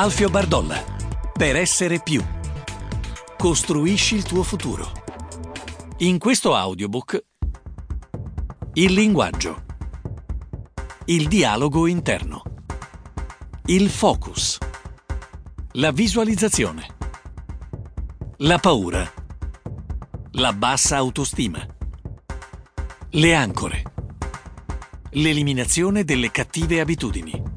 Alfio Bardolla. Per essere più. Costruisci il tuo futuro. In questo audiobook il linguaggio. Il dialogo interno. Il focus. La visualizzazione. La paura. La bassa autostima. Le ancore. L'eliminazione delle cattive abitudini.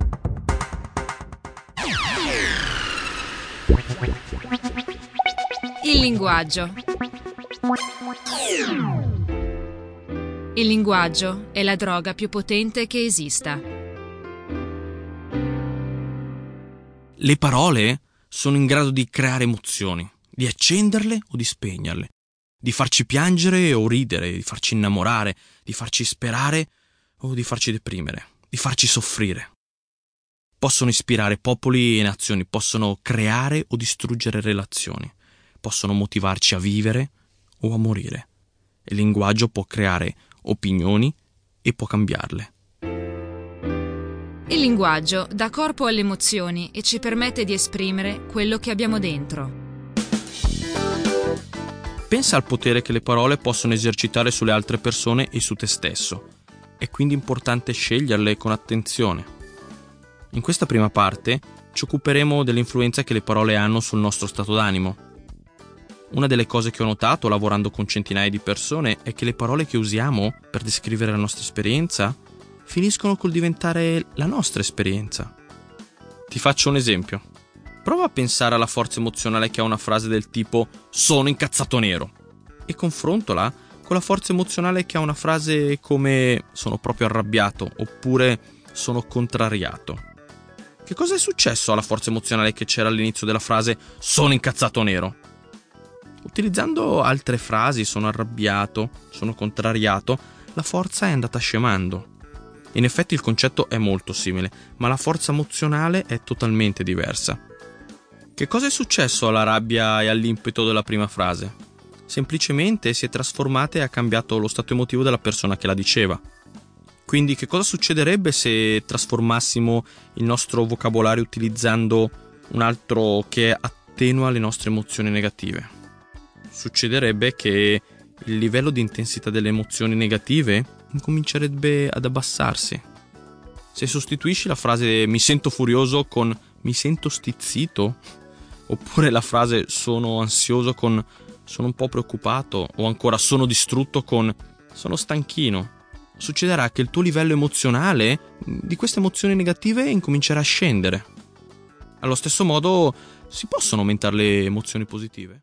Il linguaggio. Il linguaggio è la droga più potente che esista. Le parole sono in grado di creare emozioni, di accenderle o di spegnerle, di farci piangere o ridere, di farci innamorare, di farci sperare o di farci deprimere, di farci soffrire. Possono ispirare popoli e nazioni, possono creare o distruggere relazioni, possono motivarci a vivere o a morire. Il linguaggio può creare opinioni e può cambiarle. Il linguaggio dà corpo alle emozioni e ci permette di esprimere quello che abbiamo dentro. Pensa al potere che le parole possono esercitare sulle altre persone e su te stesso. È quindi importante sceglierle con attenzione. In questa prima parte ci occuperemo dell'influenza che le parole hanno sul nostro stato d'animo. Una delle cose che ho notato lavorando con centinaia di persone è che le parole che usiamo per descrivere la nostra esperienza finiscono col diventare la nostra esperienza. Ti faccio un esempio. Prova a pensare alla forza emozionale che ha una frase del tipo sono incazzato nero e confrontola con la forza emozionale che ha una frase come sono proprio arrabbiato oppure sono contrariato. Che cosa è successo alla forza emozionale che c'era all'inizio della frase sono incazzato nero? Utilizzando altre frasi, sono arrabbiato, sono contrariato, la forza è andata scemando. In effetti il concetto è molto simile, ma la forza emozionale è totalmente diversa. Che cosa è successo alla rabbia e all'impeto della prima frase? Semplicemente si è trasformata e ha cambiato lo stato emotivo della persona che la diceva. Quindi che cosa succederebbe se trasformassimo il nostro vocabolario utilizzando un altro che attenua le nostre emozioni negative? Succederebbe che il livello di intensità delle emozioni negative incomincerebbe ad abbassarsi. Se sostituisci la frase mi sento furioso con mi sento stizzito, oppure la frase sono ansioso con sono un po' preoccupato, o ancora sono distrutto con sono stanchino, succederà che il tuo livello emozionale di queste emozioni negative incomincerà a scendere. Allo stesso modo si possono aumentare le emozioni positive.